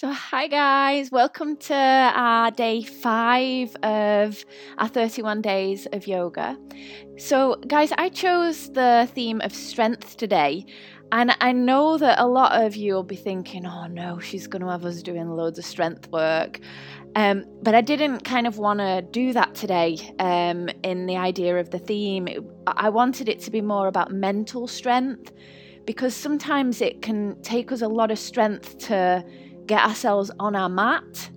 So, hi guys, welcome to our day five of our 31 days of yoga. So, guys, I chose the theme of strength today, and I know that a lot of you will be thinking, oh no, she's going to have us doing loads of strength work. Um, but I didn't kind of want to do that today um, in the idea of the theme. I wanted it to be more about mental strength because sometimes it can take us a lot of strength to get ourselves on our mat.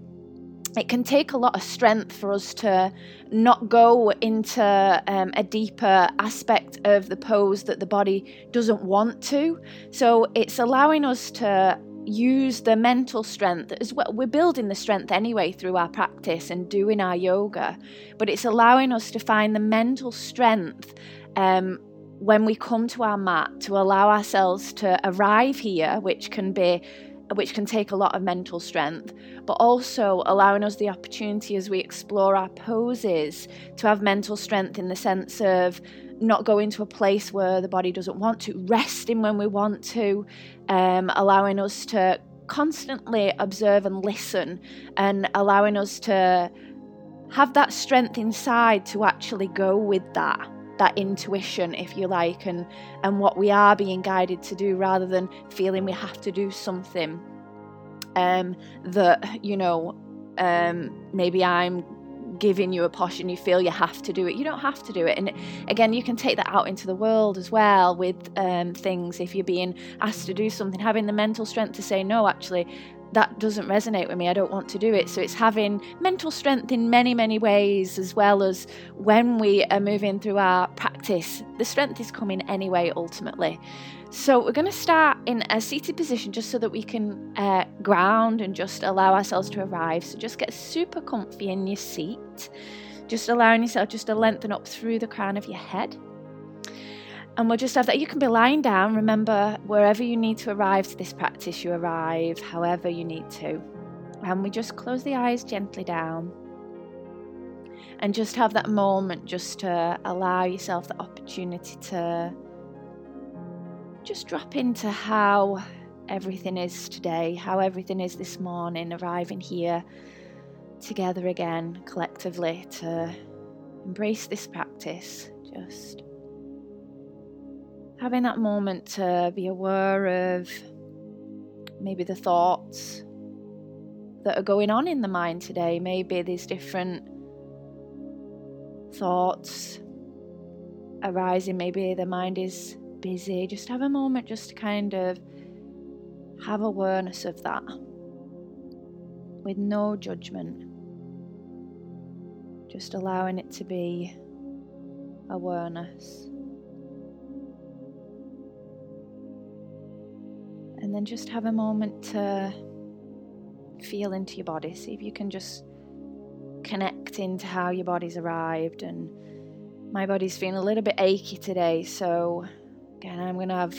It can take a lot of strength for us to not go into um, a deeper aspect of the pose that the body doesn't want to. So it's allowing us to use the mental strength as well. We're building the strength anyway through our practice and doing our yoga, but it's allowing us to find the mental strength um, when we come to our mat to allow ourselves to arrive here, which can be which can take a lot of mental strength, but also allowing us the opportunity as we explore our poses to have mental strength in the sense of not going to a place where the body doesn't want to, resting when we want to, um, allowing us to constantly observe and listen, and allowing us to have that strength inside to actually go with that that intuition if you like and and what we are being guided to do rather than feeling we have to do something. Um that you know um maybe i'm giving you a posh and you feel you have to do it. You don't have to do it. And again you can take that out into the world as well with um, things. If you're being asked to do something having the mental strength to say no actually that doesn't resonate with me. I don't want to do it. So it's having mental strength in many, many ways, as well as when we are moving through our practice, the strength is coming anyway, ultimately. So we're going to start in a seated position just so that we can uh, ground and just allow ourselves to arrive. So just get super comfy in your seat, just allowing yourself just to lengthen up through the crown of your head. And we'll just have that. You can be lying down. Remember, wherever you need to arrive to this practice, you arrive however you need to. And we just close the eyes gently down and just have that moment just to allow yourself the opportunity to just drop into how everything is today, how everything is this morning, arriving here together again collectively to embrace this practice. Just having that moment to be aware of maybe the thoughts that are going on in the mind today. Maybe there's different thoughts arising. Maybe the mind is busy. Just have a moment just to kind of have awareness of that with no judgment. Just allowing it to be awareness. And then just have a moment to feel into your body. See if you can just connect into how your body's arrived. And my body's feeling a little bit achy today. So, again, I'm going to have,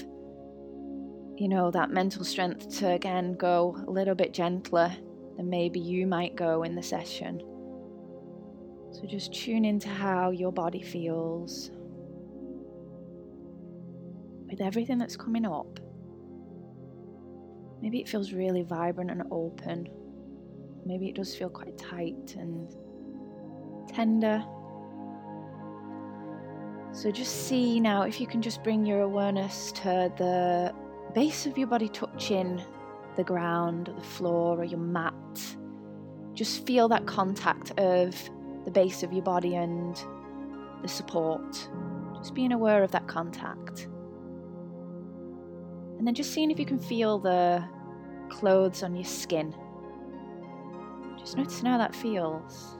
you know, that mental strength to again go a little bit gentler than maybe you might go in the session. So, just tune into how your body feels with everything that's coming up. Maybe it feels really vibrant and open. Maybe it does feel quite tight and tender. So just see now if you can just bring your awareness to the base of your body touching the ground, or the floor, or your mat. Just feel that contact of the base of your body and the support. Just being aware of that contact. And then just seeing if you can feel the clothes on your skin. Just noticing how that feels.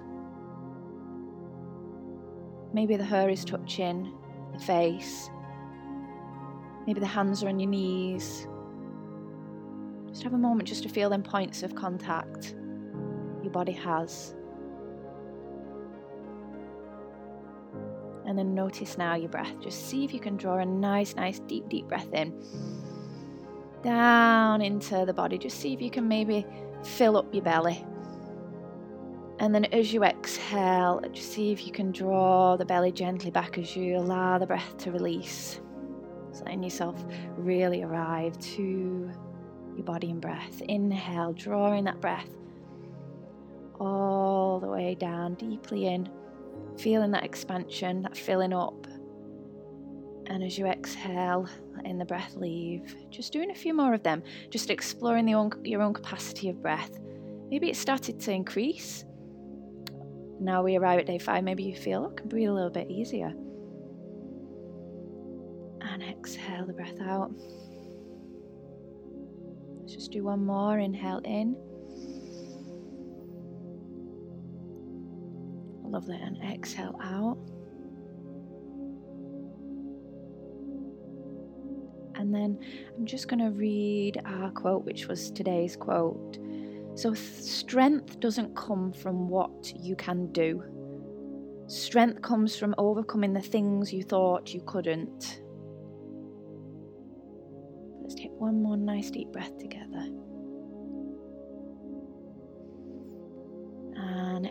Maybe the hair is touching the face. Maybe the hands are on your knees. Just have a moment just to feel them points of contact your body has. And then notice now your breath. Just see if you can draw a nice, nice, deep, deep breath in down into the body. Just see if you can maybe fill up your belly. And then as you exhale, just see if you can draw the belly gently back as you allow the breath to release. So letting yourself really arrive. to your body and breath. Inhale, drawing that breath all the way down, deeply in, feeling that expansion, that filling up. And as you exhale, letting the breath leave, just doing a few more of them, just exploring own, your own capacity of breath. Maybe it started to increase. Now we arrive at day five, maybe you feel, I can breathe a little bit easier. And exhale the breath out. Let's just do one more. Inhale in. Lovely. And exhale out. And then I'm just going to read our quote, which was today's quote. So, strength doesn't come from what you can do. Strength comes from overcoming the things you thought you couldn't. Let's take one more nice deep breath together. And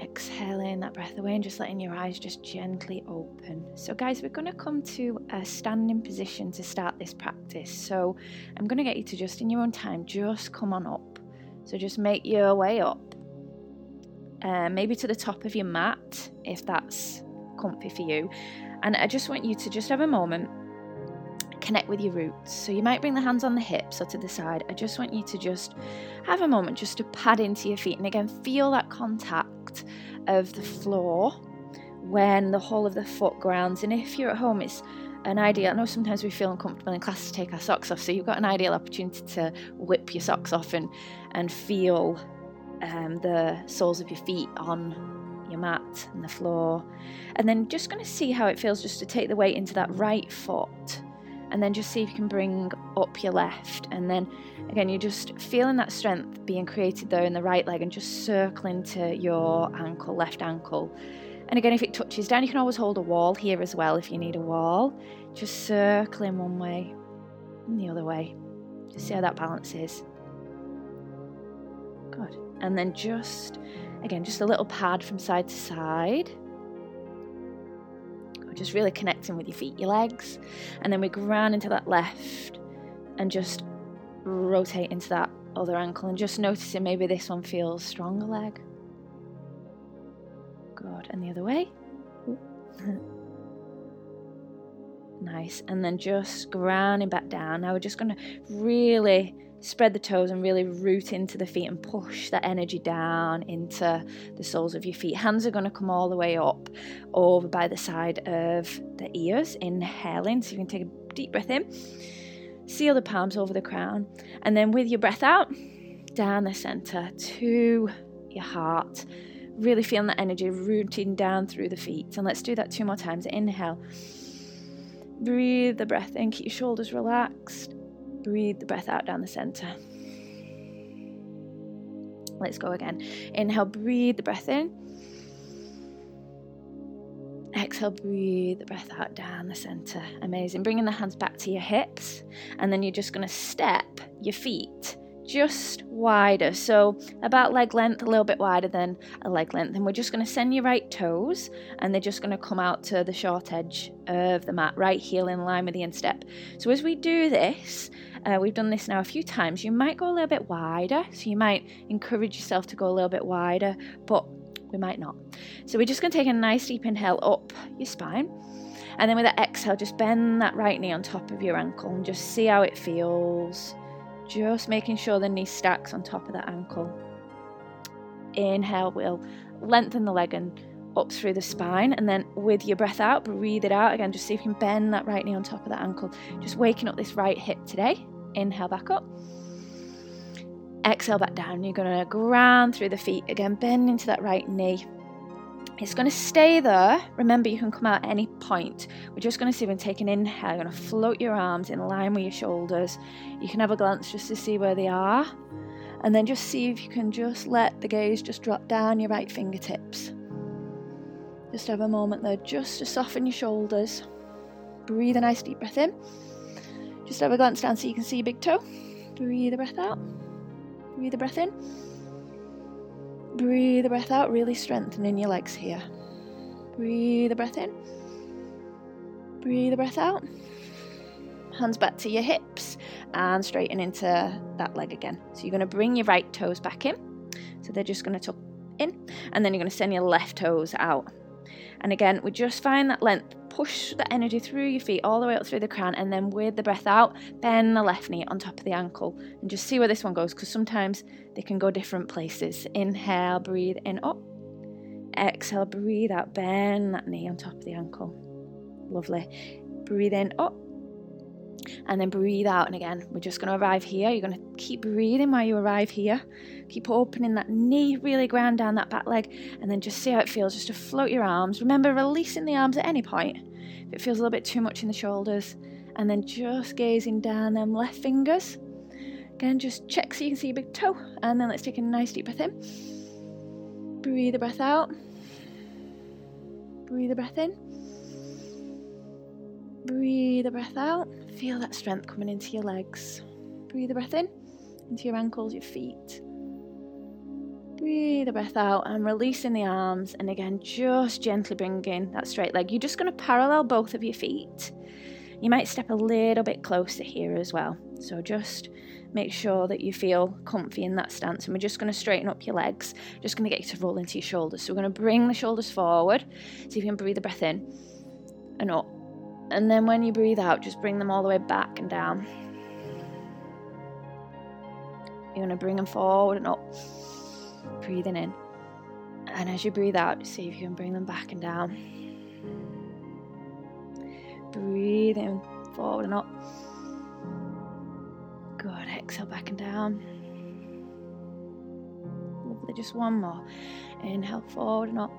that breath away and just letting your eyes just gently open. So, guys, we're going to come to a standing position to start this practice. So, I'm going to get you to just in your own time, just come on up. So just make your way up, uh, maybe to the top of your mat if that's comfy for you. And I just want you to just have a moment, connect with your roots. So you might bring the hands on the hips or to the side. I just want you to just have a moment just to pad into your feet and again feel that contact of the floor when the whole of the foot grounds. And if you're at home, it's an ideal. I know sometimes we feel uncomfortable in class to take our socks off, so you've got an ideal opportunity to whip your socks off and and feel um, the soles of your feet on your mat and the floor, and then just going to see how it feels just to take the weight into that right foot, and then just see if you can bring up your left, and then again you're just feeling that strength being created there in the right leg, and just circling to your ankle, left ankle and again, if it touches down, you can always hold a wall here as well if you need a wall. Just circling one way and the other way. Just see how that balance is. Good. And then just, again, just a little pad from side to side. Just really connecting with your feet, your legs. And then we ground into that left and just rotate into that other ankle and just noticing maybe this one feels stronger leg Good. And the other way. nice. And then just grounding back down. Now we're just going to really spread the toes and really root into the feet and push that energy down into the soles of your feet. Hands are going to come all the way up over by the side of the ears. Inhaling. So you can take a deep breath in. Seal the palms over the crown. And then with your breath out, down the center to your heart Really feeling that energy rooting down through the feet. And let's do that two more times. Inhale. Breathe the breath in, keep your shoulders relaxed. Breathe the breath out down the center. Let's go again. Inhale, breathe the breath in. Exhale, breathe the breath out down the center. Amazing. Bringing the hands back to your hips, and then you're just going to step your feet just wider. So about leg length, a little bit wider than a leg length. And we're just going to send your right toes and they're just going to come out to the short edge of the mat, right heel in line with the instep. So as we do this, uh, we've done this now a few times, you might go a little bit wider. So you might encourage yourself to go a little bit wider, but we might not. So we're just going to take a nice deep inhale up your spine. And then with that exhale, just bend that right knee on top of your ankle and just see how it feels just making sure the knee stacks on top of the ankle. Inhale, we'll lengthen the leg and up through the spine, and then with your breath out, breathe it out again. Just see if you can bend that right knee on top of that ankle. Just waking up this right hip today. Inhale back up. Exhale back down. You're going to ground through the feet again, bend into that right knee. It's going to stay there. Remember, you can come out at any point. We're just going to see when take an inhale. You're going to float your arms in line with your shoulders. You can have a glance just to see where they are. And then just see if you can just let the gaze just drop down your right fingertips. Just have a moment there just to soften your shoulders. Breathe a nice deep breath in. Just have a glance down so you can see your big toe. Breathe the breath out. Breathe the breath in. Breathe the breath out, really strengthening your legs here. Breathe the breath in. Breathe the breath out. hands back to your hips and straighten into that leg again. So you're going to bring your right toes back in. So they're just going to tuck in, and then you're going to send your left toes out. And again, we just find that length, push the energy through your feet all the way up through the crown, and then with the breath out, bend the left knee on top of the ankle and just see where this one goes because sometimes they can go different places. Inhale, breathe in up. Exhale, breathe out, bend that knee on top of the ankle. Lovely. Breathe in up and then breathe out. And again, we're just going to arrive here. You're going to keep breathing while you arrive here. Keep opening that knee, really ground down that back leg, and then just see how it feels just to float your arms. Remember, releasing the arms at any point if it feels a little bit too much in the shoulders, and then just gazing down them left fingers. Again, just check so you can see your big toe, and then let's take a nice deep breath in. Breathe the breath out. Breathe the breath in. Breathe the breath out. Feel that strength coming into your legs. Breathe the breath in, into your ankles, your feet. Breathe the breath out and releasing the arms. And again, just gently bringing that straight leg. You're just going to parallel both of your feet. You might step a little bit closer here as well. So just make sure that you feel comfy in that stance. And we're just going to straighten up your legs. Just going to get you to roll into your shoulders. So we're going to bring the shoulders forward. If you can breathe the breath in and up. And then when you breathe out, just bring them all the way back and down. You're going to bring them forward and up. Breathing in. And as you breathe out, see if you can bring them back and down. Breathing forward and up. Good. Exhale back and down. Lovely. Just one more. Inhale forward and up.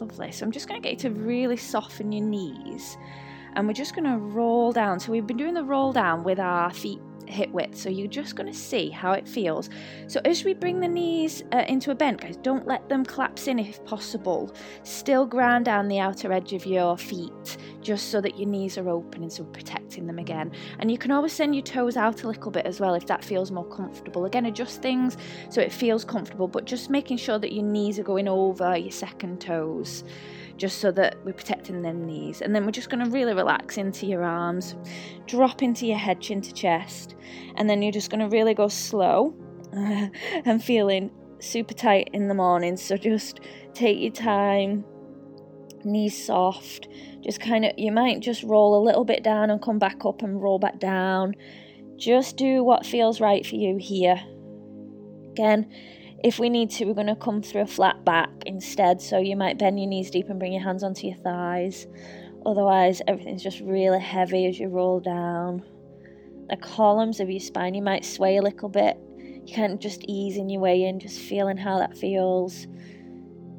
Lovely. So I'm just going to get you to really soften your knees. And we're just going to roll down. So we've been doing the roll down with our feet hip width. So you're just going to see how it feels. So as we bring the knees uh, into a bend, guys, don't let them collapse in if possible. Still ground down the outer edge of your feet just so that your knees are open and so protecting them again. And you can always send your toes out a little bit as well if that feels more comfortable. Again, adjust things so it feels comfortable, but just making sure that your knees are going over your second toes just so that we're protecting them knees. And then we're just going to really relax into your arms, drop into your head, chin to chest, and then you're just going to really go slow and feeling super tight in the morning. So just take your time, knees soft, just kind of, you might just roll a little bit down and come back up and roll back down. Just do what feels right for you here. Again, if we need to, we're going to come through a flat back instead. So you might bend your knees deep and bring your hands onto your thighs. Otherwise, everything's just really heavy as you roll down. The columns of your spine, you might sway a little bit. You can't just easing your way in, just feeling how that feels.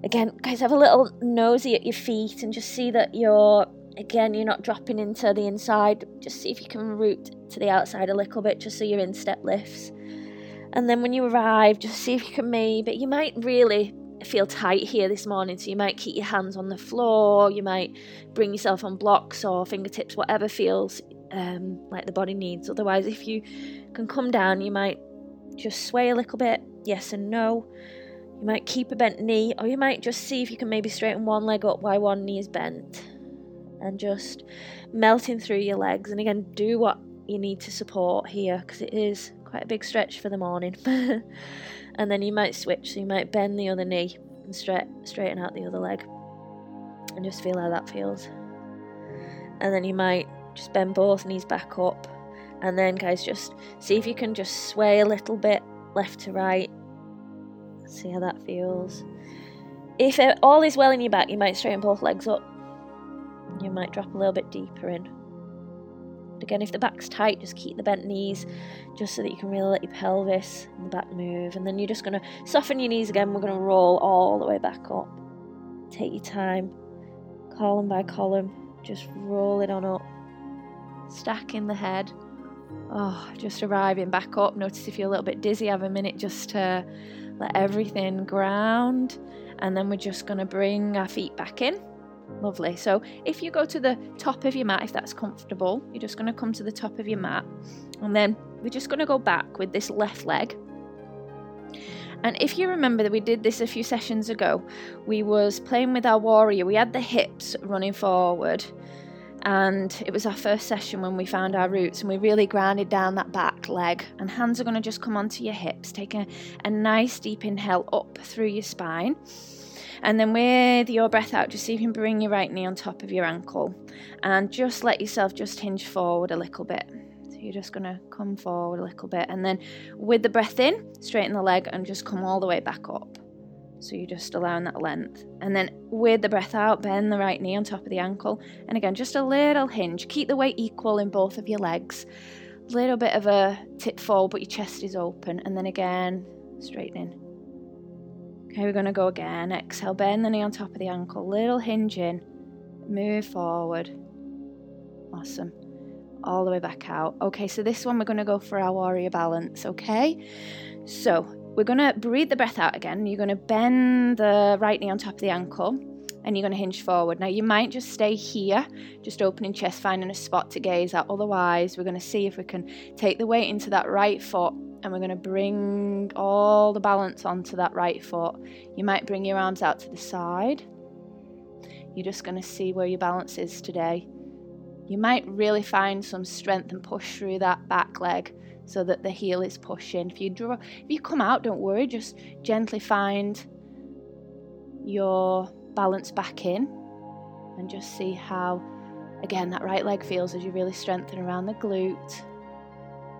Again, guys, have a little nosy at your feet and just see that you're, again, you're not dropping into the inside. Just see if you can root to the outside a little bit, just so your instep lifts. And then when you arrive, just see if you can maybe, you might really feel tight here this morning, so you might keep your hands on the floor, you might bring yourself on blocks or fingertips, whatever feels um, like the body needs. Otherwise, if you can come down, you might just sway a little bit, yes and no. You might keep a bent knee, or you might just see if you can maybe straighten one leg up while one knee is bent. And just melting through your legs. And again, do what you need to support here because it is quite a big stretch for the morning. and then you might switch, so you might bend the other knee and straight, straighten out the other leg and just feel how that feels. And then you might just bend both knees back up. And then, guys, just see if you can just sway a little bit left to right. See how that feels. If all is well in your back, you might straighten both legs up. You might drop a little bit deeper in. Again, if the back's tight, just keep the bent knees just so that you can really let your pelvis and the back move. And then you're just going to soften your knees again. We're going to roll all the way back up. Take your time, column by column, just roll it on up. Stacking the head. Oh, just arriving back up. Notice if you're a little bit dizzy, have a minute just to let everything ground. And then we're just going to bring our feet back in Lovely. So if you go to the top of your mat, if that's comfortable, you're just going to come to the top of your mat. And then we're just going to go back with this left leg. And if you remember that we did this a few sessions ago, we was playing with our warrior. We had the hips running forward and it was our first session when we found our roots and we really grounded down that back leg and hands are going to just come onto your hips take a, a nice deep inhale up through your spine and then with your breath out just see if you can bring your right knee on top of your ankle and just let yourself just hinge forward a little bit so you're just going to come forward a little bit and then with the breath in straighten the leg and just come all the way back up so you're just allowing that length. And then with the breath out, bend the right knee on top of the ankle. And again, just a little hinge. Keep the weight equal in both of your legs. Little bit of a tip forward, but your chest is open. And then again, straightening. Okay, we're going to go again. Exhale, bend the knee on top of the ankle. Little hinge in. Move forward. Awesome. All the way back out. Okay, so this one we're going to go for our warrior balance. Okay, so we're going to breathe the breath out again. You're going to bend the right knee on top of the ankle and you're going to hinge forward. Now, you might just stay here, just opening chest, finding a spot to gaze at. Otherwise, we're going to see if we can take the weight into that right foot and we're going to bring all the balance onto that right foot. You might bring your arms out to the side. You're just going to see where your balance is today. You might really find some strength and push through that back leg so that the heel is pushing. If you draw, if you come out, don't worry, just gently find your balance back in and just see how, again, that right leg feels as you really strengthen around the glute,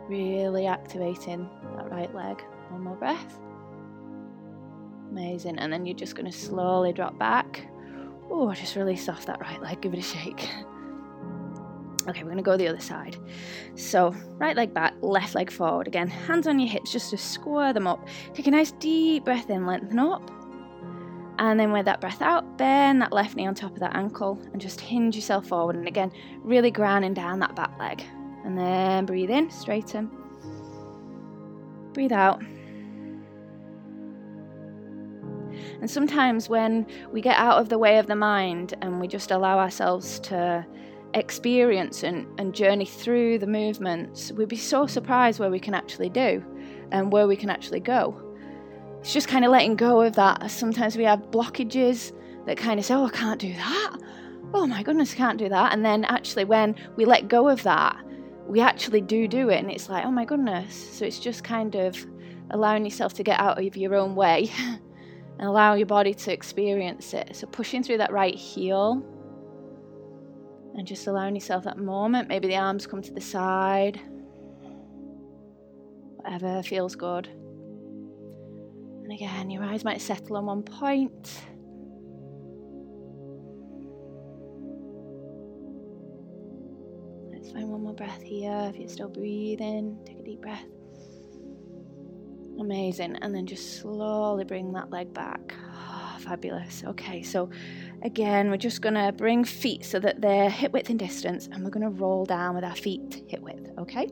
really activating that right leg. One more breath. Amazing. And then you're just going to slowly drop back. Oh, just release off that right leg, give it a shake. Okay, we're going to go the other side. So, right leg back, left leg forward. Again, hands on your hips just to square them up. Take a nice deep breath in, lengthen up. And then with that breath out, bend that left knee on top of that ankle and just hinge yourself forward. And again, really grounding down that back leg. And then breathe in, straighten. Breathe out. And sometimes when we get out of the way of the mind and we just allow ourselves to experience and, and journey through the movements, we'd be so surprised where we can actually do and where we can actually go. It's just kind of letting go of that. Sometimes we have blockages that kind of say, Oh, I can't do that. Oh my goodness, I can't do that. And then actually, when we let go of that, we actually do do it. And it's like, Oh my goodness. So it's just kind of allowing yourself to get out of your own way and allow your body to experience it. So pushing through that right heel and just allowing yourself that moment. Maybe the arms come to the side. Whatever feels good. And again, your eyes might settle on one point. Find one more breath here. If you're still breathing, take a deep breath. Amazing. And then just slowly bring that leg back. Oh, fabulous. Okay, so Again, we're just going to bring feet so that they're hip width in distance and we're going to roll down with our feet hip width, okay?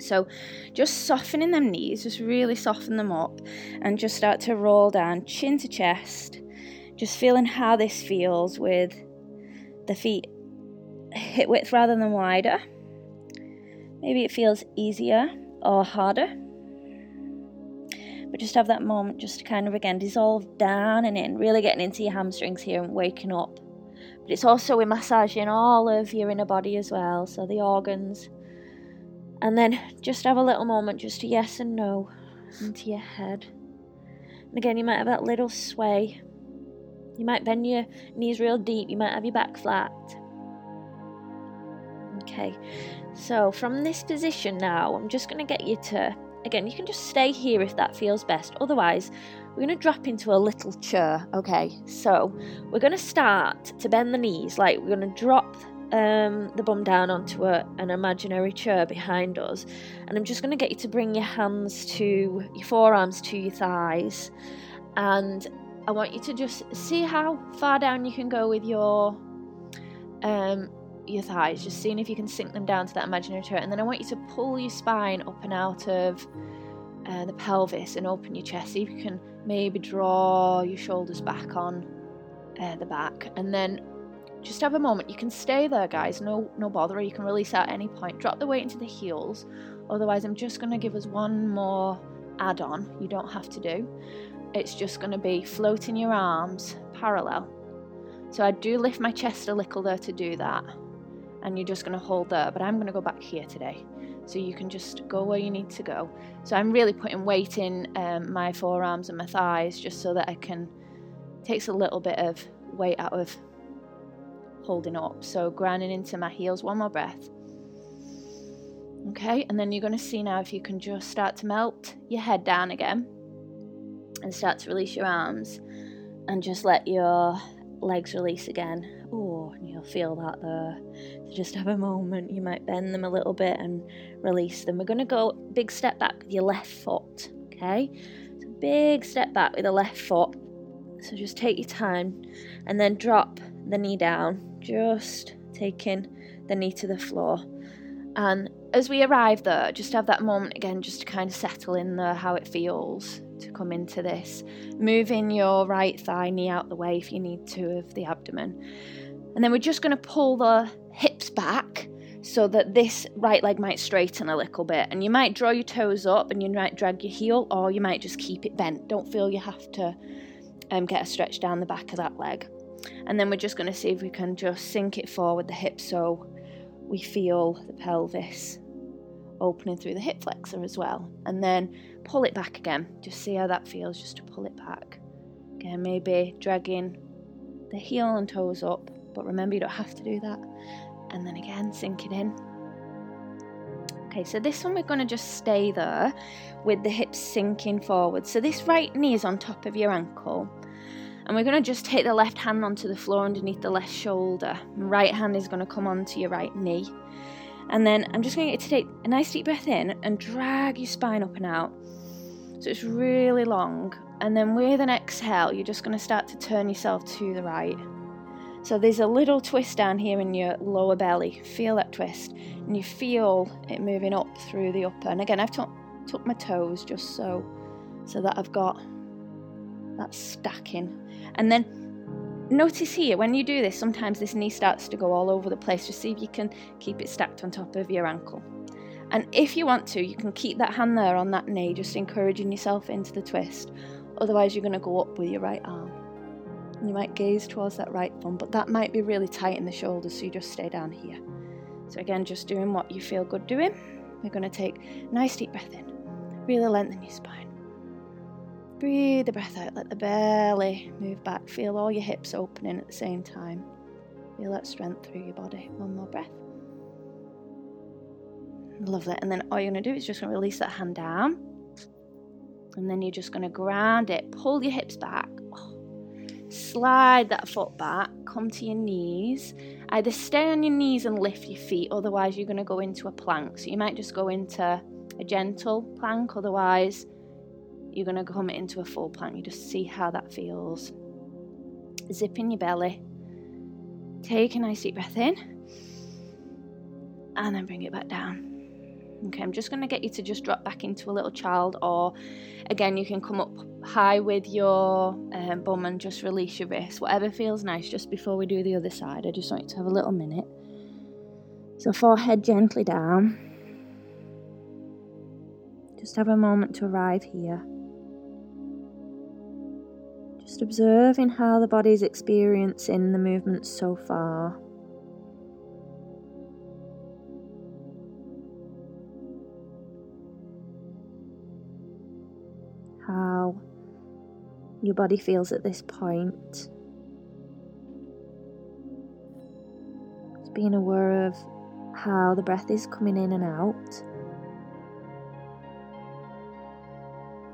So just softening them knees, just really soften them up and just start to roll down chin to chest. Just feeling how this feels with the feet hip width rather than wider. Maybe it feels easier or harder but just have that moment just to kind of again dissolve down and in, really getting into your hamstrings here and waking up. But it's also we're massaging all of your inner body as well, so the organs. And then just have a little moment just to yes and no into your head. And again, you might have that little sway. You might bend your knees real deep, you might have your back flat. Okay, so from this position now, I'm just going to get you to Again, you can just stay here if that feels best. Otherwise, we're going to drop into a little chair. Okay, so we're going to start to bend the knees, like we're going to drop um, the bum down onto a, an imaginary chair behind us. And I'm just going to get you to bring your hands to your forearms to your thighs. And I want you to just see how far down you can go with your um, your thighs, just seeing if you can sink them down to that imaginary chair. And then I want you to pull your spine up and out of uh, the pelvis and open your chest. See if you can maybe draw your shoulders back on uh, the back. And then just have a moment. You can stay there, guys. No, no bother. You can release at any point. Drop the weight into the heels. Otherwise, I'm just going to give us one more add on, you don't have to do. It's just going to be floating your arms parallel. So I do lift my chest a little there to do that. And you're just going to hold there, but I'm going to go back here today. So you can just go where you need to go. So I'm really putting weight in um, my forearms and my thighs just so that I can, takes a little bit of weight out of holding up. So grounding into my heels, one more breath. Okay, and then you're going to see now if you can just start to melt your head down again and start to release your arms and just let your legs release again. Oh, you'll feel that there. So just have a moment. You might bend them a little bit and release them. We're going to go big step back with your left foot. Okay, so big step back with the left foot. So just take your time and then drop the knee down, just taking the knee to the floor. And as we arrive there, just have that moment again, just to kind of settle in there how it feels to come into this. Moving your right thigh knee out the way if you need to of the abdomen. And then we're just going to pull the hips back so that this right leg might straighten a little bit. And you might draw your toes up and you might drag your heel, or you might just keep it bent. Don't feel you have to um, get a stretch down the back of that leg. And then we're just going to see if we can just sink it forward the hips so we feel the pelvis opening through the hip flexor as well. And then pull it back again. Just see how that feels, just to pull it back. Again, maybe dragging the heel and toes up, but remember you don't have to do that. And then again, sink it in. Okay, so this one we're going to just stay there with the hips sinking forward. So this right knee is on top of your ankle. And we're going to just take the left hand onto the floor underneath the left shoulder. Right hand is going to come onto your right knee. And then I'm just going to take a nice deep breath in and drag your spine up and out. So it's really long. And then with an exhale, you're just going to start to turn yourself to the right. So there's a little twist down here in your lower belly. Feel that twist. And you feel it moving up through the upper. And again, I've tucked tuck my toes just so so that I've got that stacking. And then notice here when you do this sometimes this knee starts to go all over the place just see if you can keep it stacked on top of your ankle and if you want to you can keep that hand there on that knee just encouraging yourself into the twist otherwise you're going to go up with your right arm you might gaze towards that right thumb but that might be really tight in the shoulders so you just stay down here so again just doing what you feel good doing we're going to take a nice deep breath in really lengthen your spine Breathe the breath out, let the belly move back. Feel all your hips opening at the same time. Feel that strength through your body. One more breath. Lovely. And then all you're going to do is just going to release that hand down. And then you're just going to ground it. Pull your hips back. Slide that foot back. Come to your knees. Either stay on your knees and lift your feet, otherwise, you're going to go into a plank. So you might just go into a gentle plank, otherwise, you're going to come into a full plank. You just see how that feels. Zip in your belly. Take a nice deep breath in. And then bring it back down. Okay, I'm just going to get you to just drop back into a little child, or again, you can come up high with your um, bum and just release your wrist, whatever feels nice. Just before we do the other side, I just want you to have a little minute. So, forehead gently down. Just have a moment to arrive here. Just observing how the body is experiencing the movement so far. Your body feels at this point. Just being aware of how the breath is coming in and out.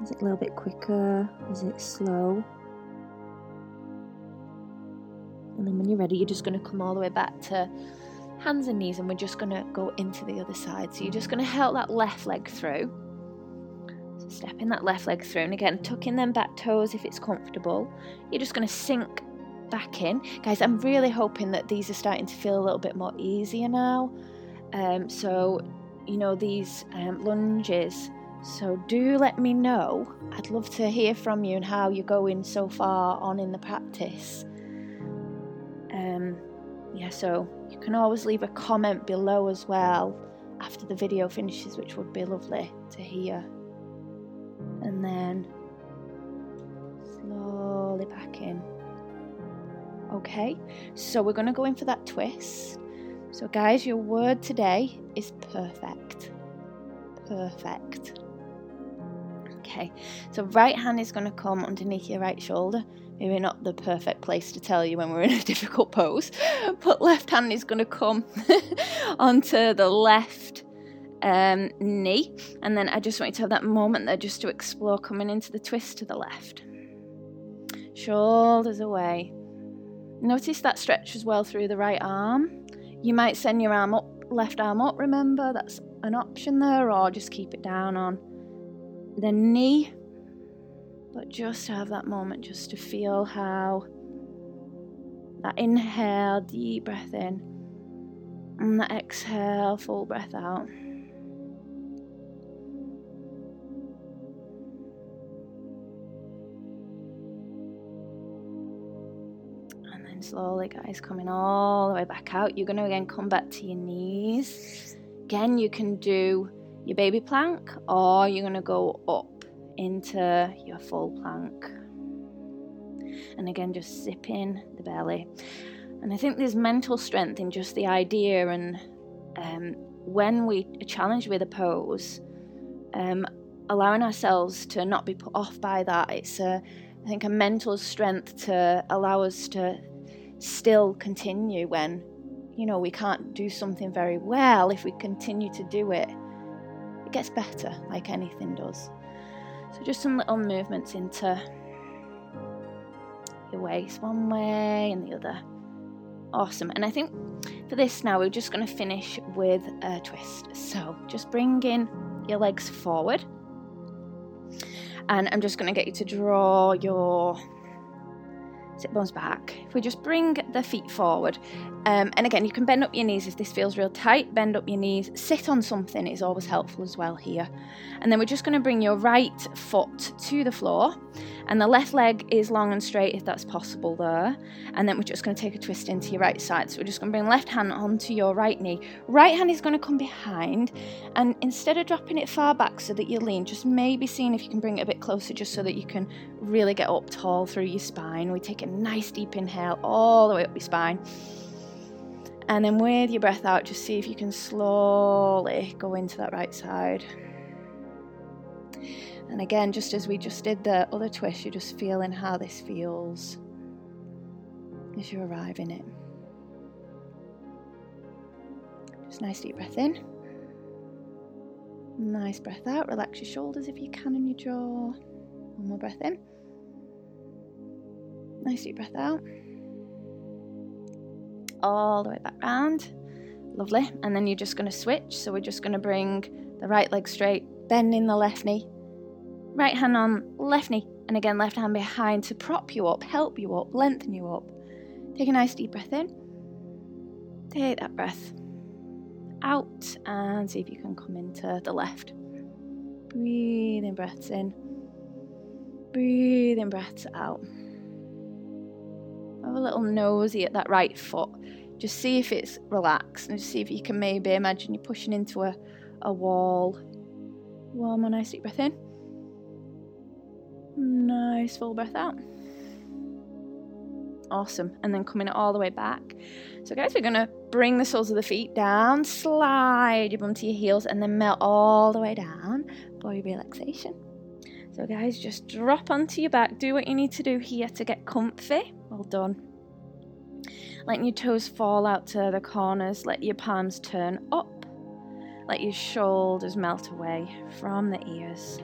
Is it a little bit quicker? Is it slow? And then when you're ready, you're just going to come all the way back to hands and knees, and we're just going to go into the other side. So you're just going to help that left leg through. So stepping that left leg through, and again, tucking them back toes if it's comfortable. You're just going to sink back in. Guys, I'm really hoping that these are starting to feel a little bit more easier now. Um, so, you know, these um, lunges. So, do let me know. I'd love to hear from you and how you're going so far on in the practice. Um, yeah, so you can always leave a comment below as well after the video finishes, which would be lovely to hear. And then slowly back in. Okay, so we're going to go in for that twist. So, guys, your word today is perfect. Perfect. Okay, so right hand is going to come underneath your right shoulder. Maybe not the perfect place to tell you when we're in a difficult pose, but left hand is going to come onto the left um, knee. And then I just want you to have that moment there just to explore coming into the twist to the left. Shoulders away. Notice that stretch as well through the right arm. You might send your arm up, left arm up, remember, that's an option there, or just keep it down on the knee. But just have that moment just to feel how that inhale, deep breath in, and that exhale, full breath out. Slowly, guys, coming all the way back out. You're going to again come back to your knees. Again, you can do your baby plank or you're going to go up into your full plank. And again, just zipping the belly. And I think there's mental strength in just the idea. And um, when we are challenged with a pose, um, allowing ourselves to not be put off by that, it's a, I think, a mental strength to allow us to still continue when, you know, we can't do something very well. If we continue to do it, it gets better, like anything does. So, just some little movements into your waist one way and the other. Awesome. And I think for this now, we're just going to finish with a twist. So, just bring in your legs forward. And I'm just going to get you to draw your sit bones back. If we just bring the feet forward, um, and again, you can bend up your knees if this feels real tight. Bend up your knees, sit on something is always helpful as well here. And then we're just going to bring your right foot to the floor, and the left leg is long and straight if that's possible there. And then we're just going to take a twist into your right side. So we're just going to bring left hand onto your right knee. Right hand is going to come behind, and instead of dropping it far back so that you lean, just maybe seeing if you can bring it a bit closer just so that you can really get up tall through your spine. We take a nice deep inhale all the way up your spine. And then with your breath out, just see if you can slowly go into that right side. And again, just as we just did the other twist, you're just feeling how this feels as you arrive in it. Just nice deep breath in. Nice breath out. Relax your shoulders if you can and your jaw. One more breath in. Nice deep breath out all the way back round. Lovely. And then you're just going to switch. So we're just going to bring the right leg straight, bending the left knee, right hand on left knee, and again, left hand behind to prop you up, help you up, lengthen you up. Take a nice deep breath in. Take that breath out and see if you can come into the left. Breathing breaths in, breathing breaths out. Have a little nosy at that right foot. Just see if it's relaxed and see if you can maybe imagine you're pushing into a, a wall. One more nice deep breath in. Nice full breath out. Awesome. And then coming all the way back. So, guys, we're going to bring the soles of the feet down, slide your bum to your heels, and then melt all the way down for your relaxation. So, guys, just drop onto your back. Do what you need to do here to get comfy. Well done. Letting your toes fall out to the corners, let your palms turn up, let your shoulders melt away from the ears.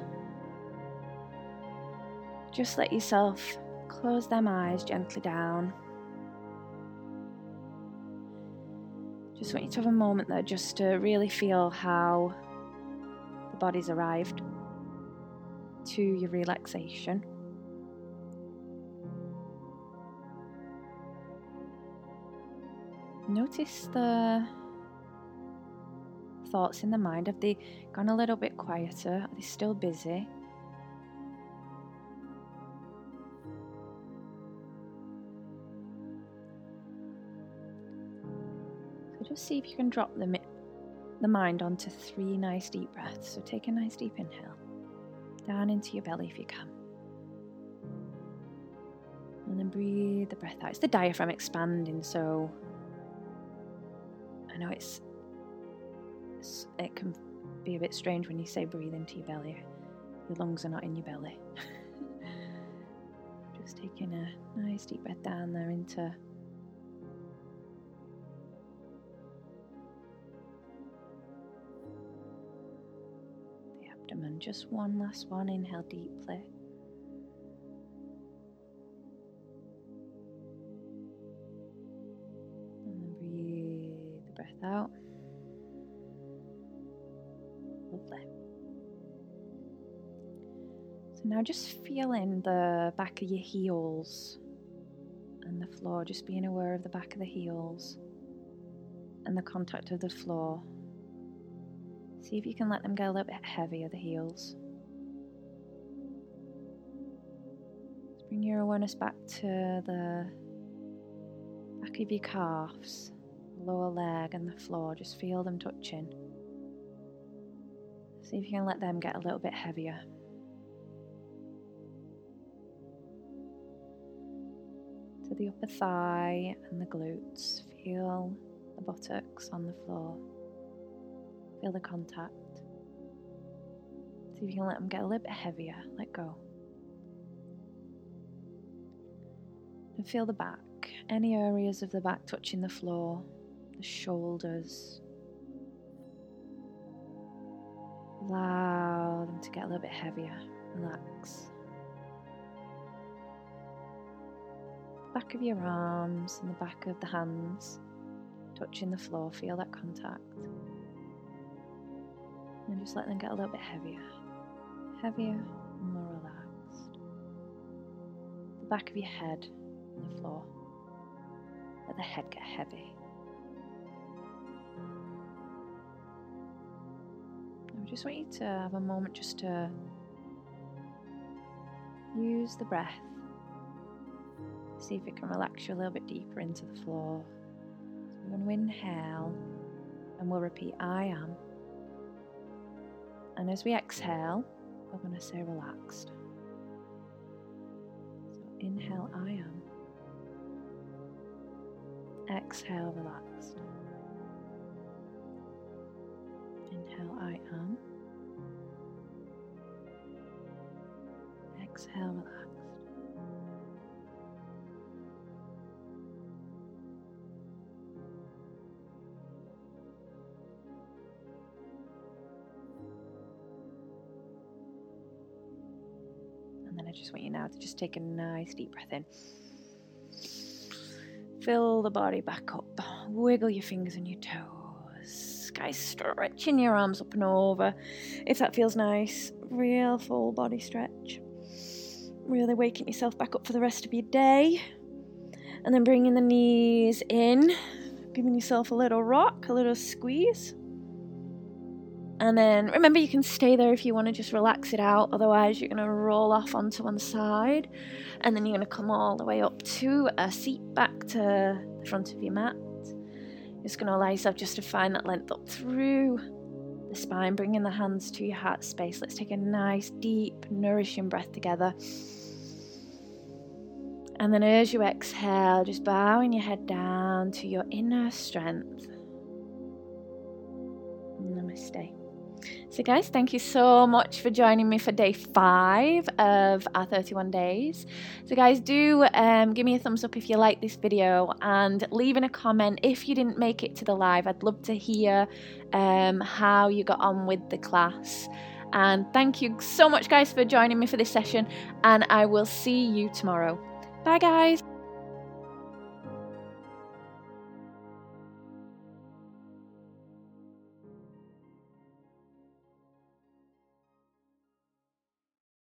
Just let yourself close them eyes gently down. Just want you to have a moment there just to really feel how the body's arrived to your relaxation. Notice the thoughts in the mind. Have they gone a little bit quieter? Are they still busy? So just see if you can drop the, the mind onto three nice deep breaths. So take a nice deep inhale, down into your belly if you can. And then breathe the breath out. It's the diaphragm expanding, so know it's, it's it can be a bit strange when you say breathe into your belly. Your lungs are not in your belly. Just taking a nice deep breath down there into the abdomen. Just one last one. Inhale deeply. Breath out. Lovely. So now just feeling the back of your heels and the floor, just being aware of the back of the heels and the contact of the floor. See if you can let them get a little bit heavier, the heels. Bring your awareness back to the back of your calves, lower leg, and the floor. Just feel them touching. See if you can let them get a little bit heavier. To the upper thigh and the glutes. Feel the buttocks on the floor. Feel the contact. See if you can let them get a little bit heavier. Let go. And feel the back. Any areas of the back touching the floor, the shoulders. Allow them to get a little bit heavier. Relax. Back of your arms and the back of the hands touching the floor. Feel that contact. And just let them get a little bit heavier. Heavier, more relaxed. The back of your head on the floor. Let the head get heavy. Just want you to have a moment just to use the breath. See if it can relax you a little bit deeper into the floor. So we're going to inhale and we'll repeat I am. And as we exhale, we're going to say relaxed. So inhale, I am. Exhale, relaxed. Inhale, I am. Exhale, relax. And then I just want you now to just take a nice deep breath in. Fill the body back up. Wiggle your fingers and your toes. Guys, stretching your arms up and over if that feels nice. Real full body stretch. Really waking yourself back up for the rest of your day. And then bringing the knees in, giving yourself a little rock, a little squeeze. And then remember, you can stay there if you want to just relax it out. Otherwise, you're going to roll off onto one side. And then you're going to come all the way up to a seat back to the front of your mat. Just going to allow yourself just to find that length up through the spine, bringing the hands to your heart space. Let's take a nice, deep, nourishing breath together. And then as you exhale, just bowing your head down to your inner strength. Namaste. So, guys, thank you so much for joining me for day five of our 31 days. So, guys, do um, give me a thumbs up if you like this video and leave in a comment if you didn't make it to the live. I'd love to hear um, how you got on with the class. And thank you so much, guys, for joining me for this session. And I will see you tomorrow. Bye, guys.